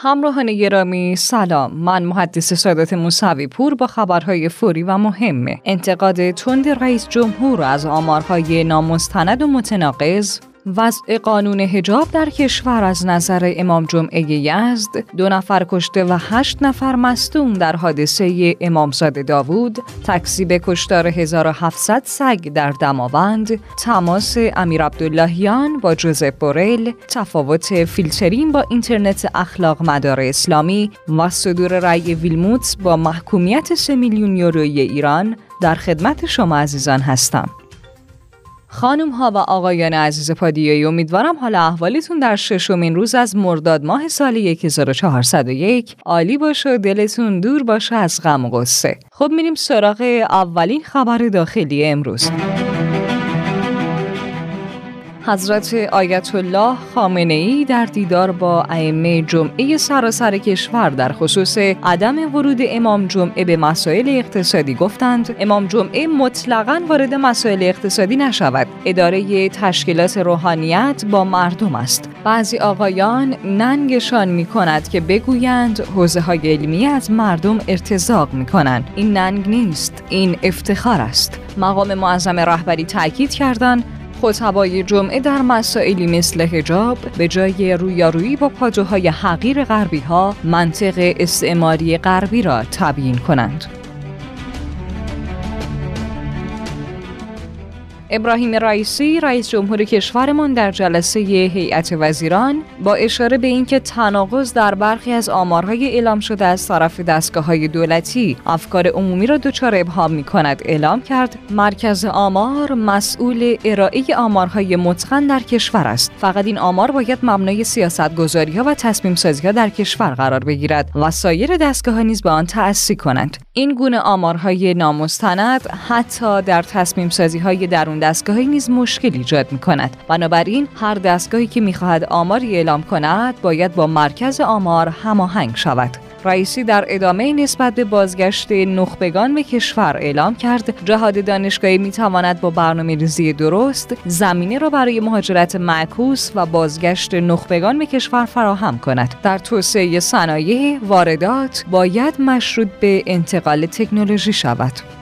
همراهان گرامی سلام. من محدث سادات موسوی پور با خبرهای فوری و مهم انتقاد تند رئیس جمهور از آمارهای نامستند و متناقض وضع قانون هجاب در کشور از نظر امام جمعه یزد دو نفر کشته و هشت نفر مستون در حادثه امامزاده داوود تکسیب کشتار 1700 سگ در دماوند تماس امیر عبداللهیان با جوزپ بوریل تفاوت فیلترین با اینترنت اخلاق مدار اسلامی و صدور رأی ویلموتس با محکومیت 3 میلیون یورویی ایران در خدمت شما عزیزان هستم. خانم ها و آقایان عزیز پادیایی امیدوارم حال احوالتون در ششمین روز از مرداد ماه سال 1401 عالی باشه و دلتون دور باشه از غم و غصه. خب میریم سراغ اولین خبر داخلی امروز. حضرت آیت الله خامنه ای در دیدار با ائمه جمعه سراسر کشور در خصوص عدم ورود امام جمعه به مسائل اقتصادی گفتند. امام جمعه مطلقا وارد مسائل اقتصادی نشود. اداره تشکیلات روحانیت با مردم است. بعضی آقایان ننگشان می کند که بگویند حوزه های علمی از مردم ارتزاق می کنند این ننگ نیست این افتخار است. مقام معظم رهبری تاکید کردند خطبای جمعه در مسائلی مثل هجاب به جای رویارویی با پادوهای حقیر غربی ها منطق استعماری غربی را تبیین کنند. ابراهیم رئیسی رئیس جمهور کشورمان در جلسه هیئت وزیران با اشاره به اینکه تناقض در برخی از آمارهای اعلام شده از طرف دستگاه های دولتی افکار عمومی را دچار ابهام می کند اعلام کرد مرکز آمار مسئول ارائه آمارهای متقن در کشور است. فقط این آمار باید مبنای سیاست گذاری ها و تصمیم سازی ها در کشور قرار بگیرد و سایر دستگاه ها نیز به آن تأسی کنند. این گونه آمارهای نامستند حتی در تصمیم سازی های درون دستگاهی نیز مشکل ایجاد می کند بنابراین هر دستگاهی که می‌خواهد آماری اعلام کند باید با مرکز آمار هماهنگ شود. رئیسی در ادامه نسبت به بازگشت نخبگان به کشور اعلام کرد جهاد دانشگاهی می تواند با برنامه ریزی درست زمینه را برای مهاجرت معکوس و بازگشت نخبگان به کشور فراهم کند. در توسعه صنایع واردات باید مشروط به انتقال تکنولوژی شود.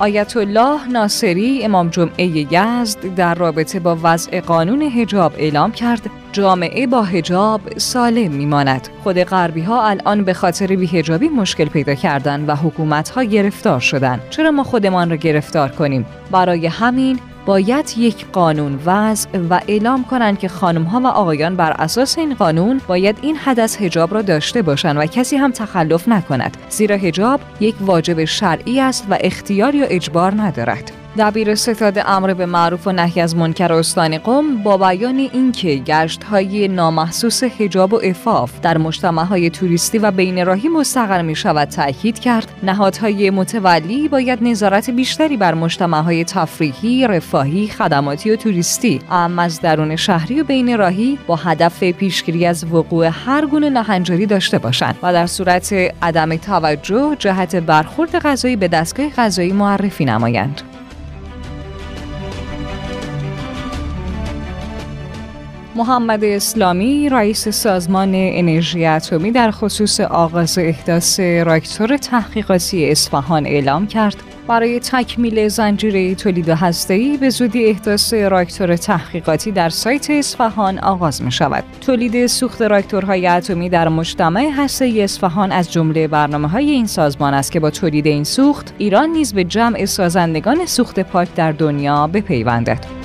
آیت الله ناصری امام جمعه یزد در رابطه با وضع قانون هجاب اعلام کرد جامعه با هجاب سالم میماند. خود غربی ها الان به خاطر بیهجابی مشکل پیدا کردن و حکومت ها گرفتار شدن. چرا ما خودمان را گرفتار کنیم؟ برای همین باید یک قانون وضع و اعلام کنند که خانم ها و آقایان بر اساس این قانون باید این حدث هجاب را داشته باشند و کسی هم تخلف نکند زیرا هجاب یک واجب شرعی است و اختیار یا اجبار ندارد. دبیر ستاد امر به معروف و نهی از منکر استان قم با بیان اینکه گشت های نامحسوس حجاب و افاف در مجتمع های توریستی و بین راهی مستقر می شود تاکید کرد نهادهای متولی باید نظارت بیشتری بر مجتمع های تفریحی، رفاهی، خدماتی و توریستی اما از درون شهری و بین راهی با هدف پیشگیری از وقوع هر گونه نهنجاری داشته باشند و در صورت عدم توجه جهت برخورد غذایی به دستگاه غذایی معرفی نمایند. محمد اسلامی رئیس سازمان انرژی اتمی در خصوص آغاز احداث راکتور تحقیقاتی اصفهان اعلام کرد برای تکمیل زنجیره تولید هسته‌ای به زودی احداث راکتور تحقیقاتی در سایت اصفهان آغاز می شود. تولید سوخت راکتورهای اتمی در مجتمع هسته‌ای اصفهان از جمله برنامه های این سازمان است که با تولید این سوخت ایران نیز به جمع سازندگان سوخت پاک در دنیا بپیوندد.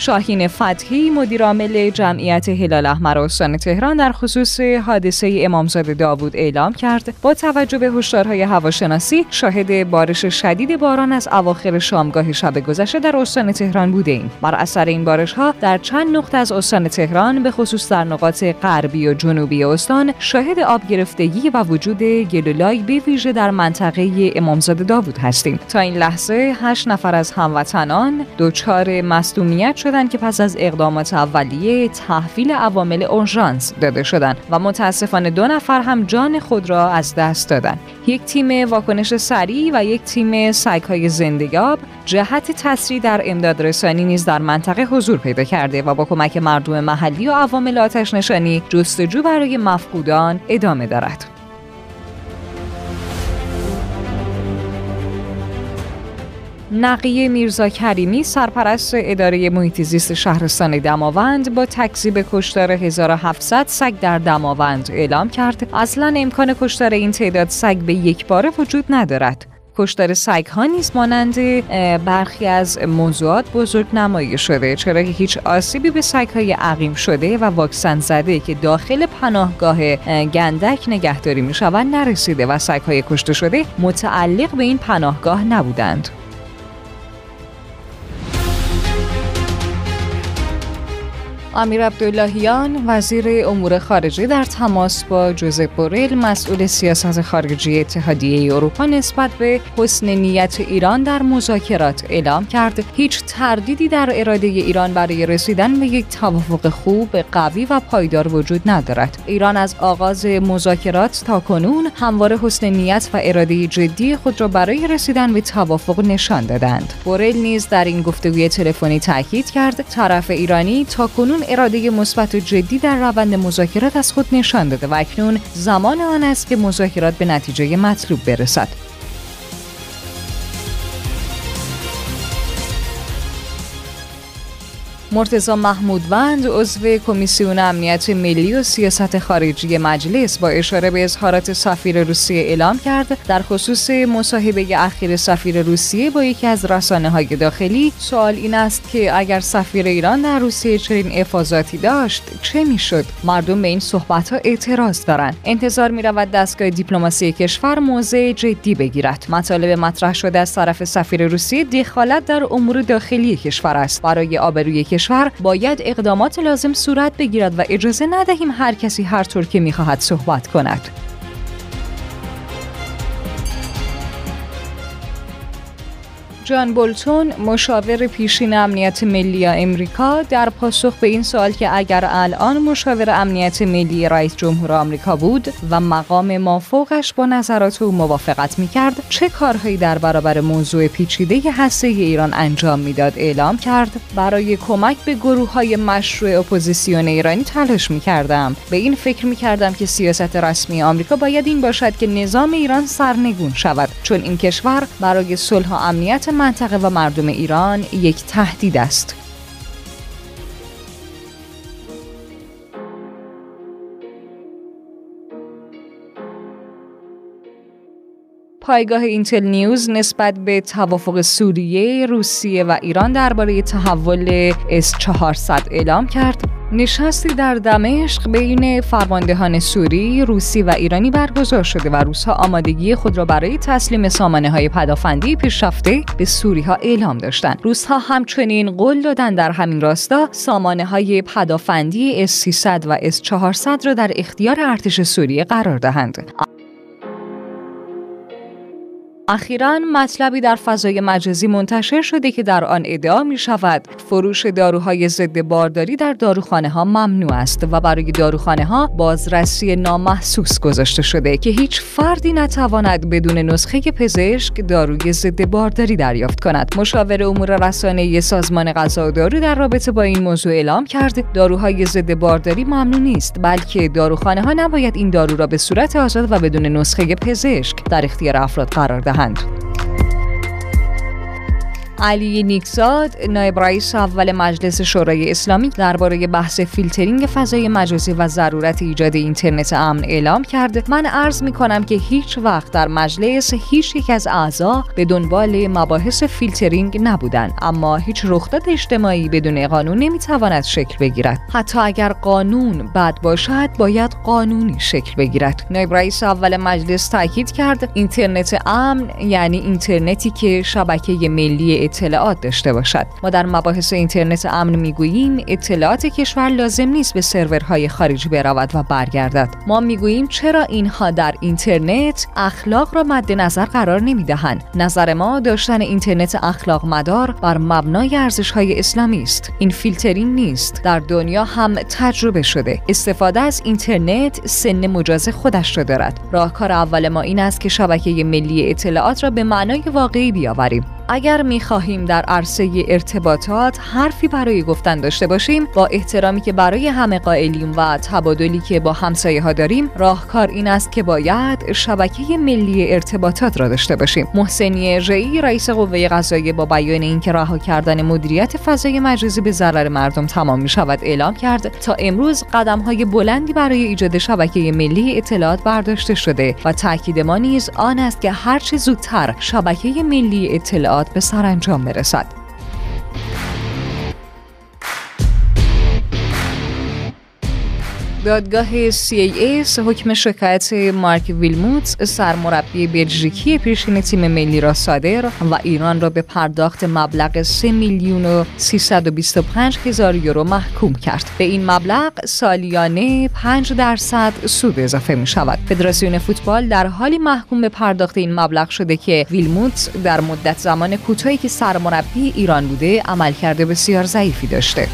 شاهین فتحی مدیرعامل جمعیت هلال احمر استان تهران در خصوص حادثه امامزاده داوود اعلام کرد. با توجه به هشدارهای هواشناسی شاهد بارش شدید باران از اواخر شامگاه شب گذشته در استان تهران بوده ایم بر اثر این بارش ها در چند نقطه از استان تهران به خصوص در نقاط غربی و جنوبی استان شاهد آب گرفتگی و وجود گلولای به ویژه در منطقه امامزاده داوود هستیم. تا این لحظه هشت نفر از هموطنان دچار مصدومیت شدند که پس از اقدامات اولیه تحویل عوامل اورژانس داده شدند و متاسفانه دو نفر هم جان خود را از دست دادند. یک تیم واکنش سریع و یک تیم سگهای زندگاب جهت تسریع در امداد رسانی نیز در منطقه حضور پیدا کرده و با کمک مردم محلی و عوامل آتش نشانی جستجو برای مفقودان ادامه دارد. نقیه میرزا کریمی سرپرست اداره محیط زیست شهرستان دماوند با تکذیب کشتار 1700 سگ در دماوند اعلام کرد اصلا امکان کشتار این تعداد سگ به یک باره وجود ندارد کشتار سگ ها نیز مانند برخی از موضوعات بزرگ نمایی شده چرا که هیچ آسیبی به سگ های عقیم شده و واکسن زده که داخل پناهگاه گندک نگهداری می شوند نرسیده و سگ های کشته شده متعلق به این پناهگاه نبودند. امیر عبداللهیان وزیر امور خارجه در تماس با جوزپ بوریل مسئول سیاست خارجی اتحادیه اروپا نسبت به حسن نیت ایران در مذاکرات اعلام کرد. هیچ تردیدی در اراده ایران برای رسیدن به یک توافق خوب قوی و پایدار وجود ندارد. ایران از آغاز مذاکرات تا کنون همواره حسن نیت و اراده جدی خود را برای رسیدن به توافق نشان دادند. بوریل نیز در این گفتگوی تلفنی تاکید کرد طرف ایرانی تا کنون اراده مثبت و جدی در روند مذاکرات از خود نشان داده و اکنون زمان آن است که مذاکرات به نتیجه مطلوب برسد. مرتزا محمودوند عضو کمیسیون امنیت ملی و سیاست خارجی مجلس با اشاره به اظهارات سفیر روسیه اعلام کرد. در خصوص مصاحبه اخیر سفیر روسیه با یکی از رسانه های داخلی سوال این است که اگر سفیر ایران در روسیه چنین افاظاتی داشت چه می‌شد؟ مردم به این صحبت ها اعتراض دارند. انتظار می رود دستگاه دیپلماسی کشور موضع جدی بگیرد. مطالب مطرح شده از طرف سفیر روسیه دخالت در امور داخلی کشور است. برای آبروی کشور باید اقدامات لازم صورت بگیرد و اجازه ندهیم هر کسی هر طور که می‌خواهد صحبت کند. جان بولتون مشاور پیشین امنیت ملی امریکا در پاسخ به این سوال که اگر الان مشاور امنیت ملی رئیس جمهور آمریکا بود و مقام مافوقش با نظرات او موافقت می‌کرد چه کارهایی در برابر موضوع پیچیده هسته ایران انجام می‌داد اعلام کرد؟ برای کمک به گروه های مشروع اپوزیسیون ایرانی تلاش می‌کردم. به این فکر می‌کردم که سیاست رسمی آمریکا باید این باشد که نظام ایران سرنگون شود چون این کشور برای صلح و امنیت منطقه و مردم ایران یک تهدید است. پایگاه اینتل نیوز نسبت به توافق سوریه، روسیه و ایران درباره تحول S400 اعلام کرد نشستی در دمشق بین فرماندهان سوری، روسی و ایرانی برگزار شده و روسها آمادگی خود را برای تسلیم سامانه های پدافندی پیشرفته به سوری ها اعلام داشتند. روسها همچنین قول دادن در همین راستا سامانه های پدافندی S300 و S400 را در اختیار ارتش سوریه قرار دهند. اخیرا مطلبی در فضای مجازی منتشر شده که در آن ادعا می شود فروش داروهای ضد بارداری در داروخانه ها ممنوع است و برای داروخانه ها بازرسی نامحسوس گذاشته شده که هیچ فردی نتواند بدون نسخه پزشک داروی ضد بارداری دریافت کند. مشاور امور رسانه سازمان غذا و دارو در رابطه با این موضوع اعلام کرد داروهای ضد بارداری ممنوع نیست بلکه داروخانه ها نباید این دارو را به صورت آزاد و بدون نسخه پزشک در اختیار افراد قرار دهند. Hand. علی نیکزاد نایب رئیس اول مجلس شورای اسلامی درباره بحث فیلترینگ فضای مجازی و ضرورت ایجاد اینترنت امن اعلام کرد. من عرض می کنم که هیچ وقت در مجلس هیچ یک از اعضا به دنبال مباحث فیلترینگ نبودند اما هیچ رخداد اجتماعی بدون قانون نمی‌تواند شکل بگیرد. حتی اگر قانون بد باشد باید قانونی شکل بگیرد. نایب رئیس اول مجلس تاکید کرد اینترنت امن یعنی اینترنتی که شبکه ملی اطلاعات داشته باشد. ما در مباحث اینترنت امن می‌گوییم اطلاعات کشور لازم نیست به سرورهای خارجی برود و برگردد. ما می‌گوییم چرا اینها در اینترنت اخلاق را مد نظر قرار نمی‌دهند. نظر ما داشتن اینترنت اخلاق مدار بر مبنای ارزش های اسلامی است. این فیلترینگ نیست. در دنیا هم تجربه شده. استفاده از اینترنت سن مجاز خودش را دارد. راهکار اول ما این است که شبکه ملی اطلاعات را به معنای واقعی بیاوریم. اگر می خواهیم در عرصه ارتباطات حرفی برای گفتن داشته باشیم با احترامی که برای همه قائلیم و تبادلی که با همسایه ها داریم راهکار این است که باید شبکه ملی ارتباطات را داشته باشیم. محسنی اژه‌ای رئیس قوه قضاییه با بیان اینکه رها کردن مدیریت فضای مجازی به ضرر مردم تمام می شود اعلام کرد تا امروز قدم های بلندی برای ایجاد شبکه ملی اطلاعات برداشته شده و تاکید ما نیز آن است که هرچه زودتر شبکه ملی اطلاعات به سرانجام برسد. دادگاه CAS حکم شکایت مارک ویلموت سرمربی بلژیکی پیشین تیم ملی را صادر و ایران را به پرداخت مبلغ 3 میلیون و 325 هزار یورو محکوم کرد. به این مبلغ سالیانه 5 درصد سود اضافه می شود. فدراسیون فوتبال در حالی محکوم به پرداخت این مبلغ شده که ویلموت در مدت زمان کوتاهی که سرمربی ایران بوده عملکرد بسیار ضعیفی داشته.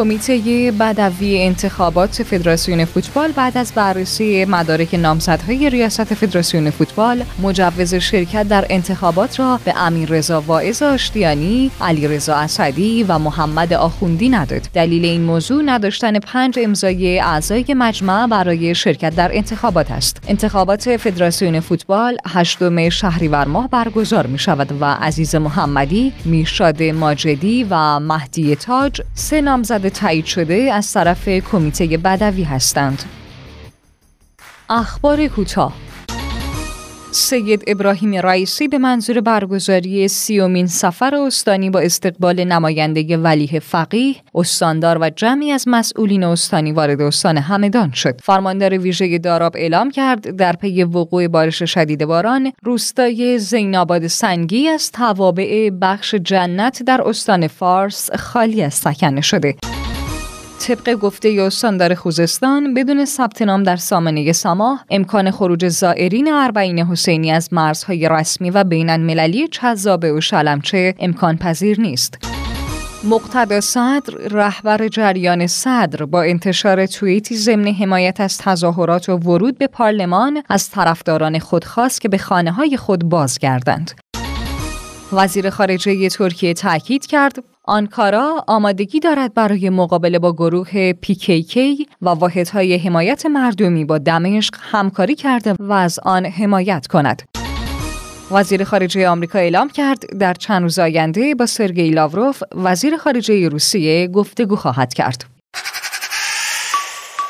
کمیته بدوی انتخابات فدراسیون فوتبال بعد از بررسی مدارک نامزدهای ریاست فدراسیون فوتبال مجوز شرکت در انتخابات را به امیر رضا واعظ آشتیانی، علی رضا اسدی و محمد آخوندی نداد. دلیل این موضوع نداشتن پنج امضای اعضای مجمع برای شرکت در انتخابات است. انتخابات فدراسیون فوتبال هشتم شهریور ماه برگزار می شود و عزیز محمدی، میرشاد ماجدی و مهدی تاج سه نامزد تایید شده از طرف کمیته بدوی هستند. اخبار کوتاه سید ابراهیم رئیسی به منظور برگزاری سی‌امین سفر استانی با استقبال نماینده ولیه فقیه، استاندار و جمعی از مسئولین استانی وارد استان همدان شد. فرماندار ویژه داراب اعلام کرد در پی وقوع بارش شدید باران، روستای زیناباد سنگی از توابع بخش جنت در استان فارس خالی از سکنه شده. طبق گفته استاندار خوزستان بدون ثبت نام در سامانه ساماه امکان خروج زائرین اربعین حسینی از مرزهای رسمی و بین المللی چذابه و شلمچه امکان پذیر نیست. مقتدا صدر رهبر جریان صدر با انتشار توییتی ضمن حمایت از تظاهرات و ورود به پارلمان از طرفداران خود خواست که به خانه های خود بازگردند. وزیر خارجه ترکیه تاکید کرد آنکارا آمادگی دارد برای مقابله با گروه پیکیکی و واحدهای حمایت مردمی با دمشق همکاری کرده و از آن حمایت کند. وزیر خارجه آمریکا اعلام کرد در چند روز آینده با سرگئی لاوروف وزیر خارجه روسیه گفتگو خواهد کرد.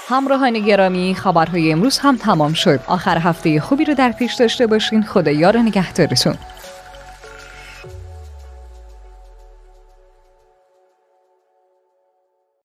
همراهان گرامی خبرهای امروز هم تمام شد. آخر هفته خوبی رو در پیش داشته باشین. خدایا رو نگهدارتون.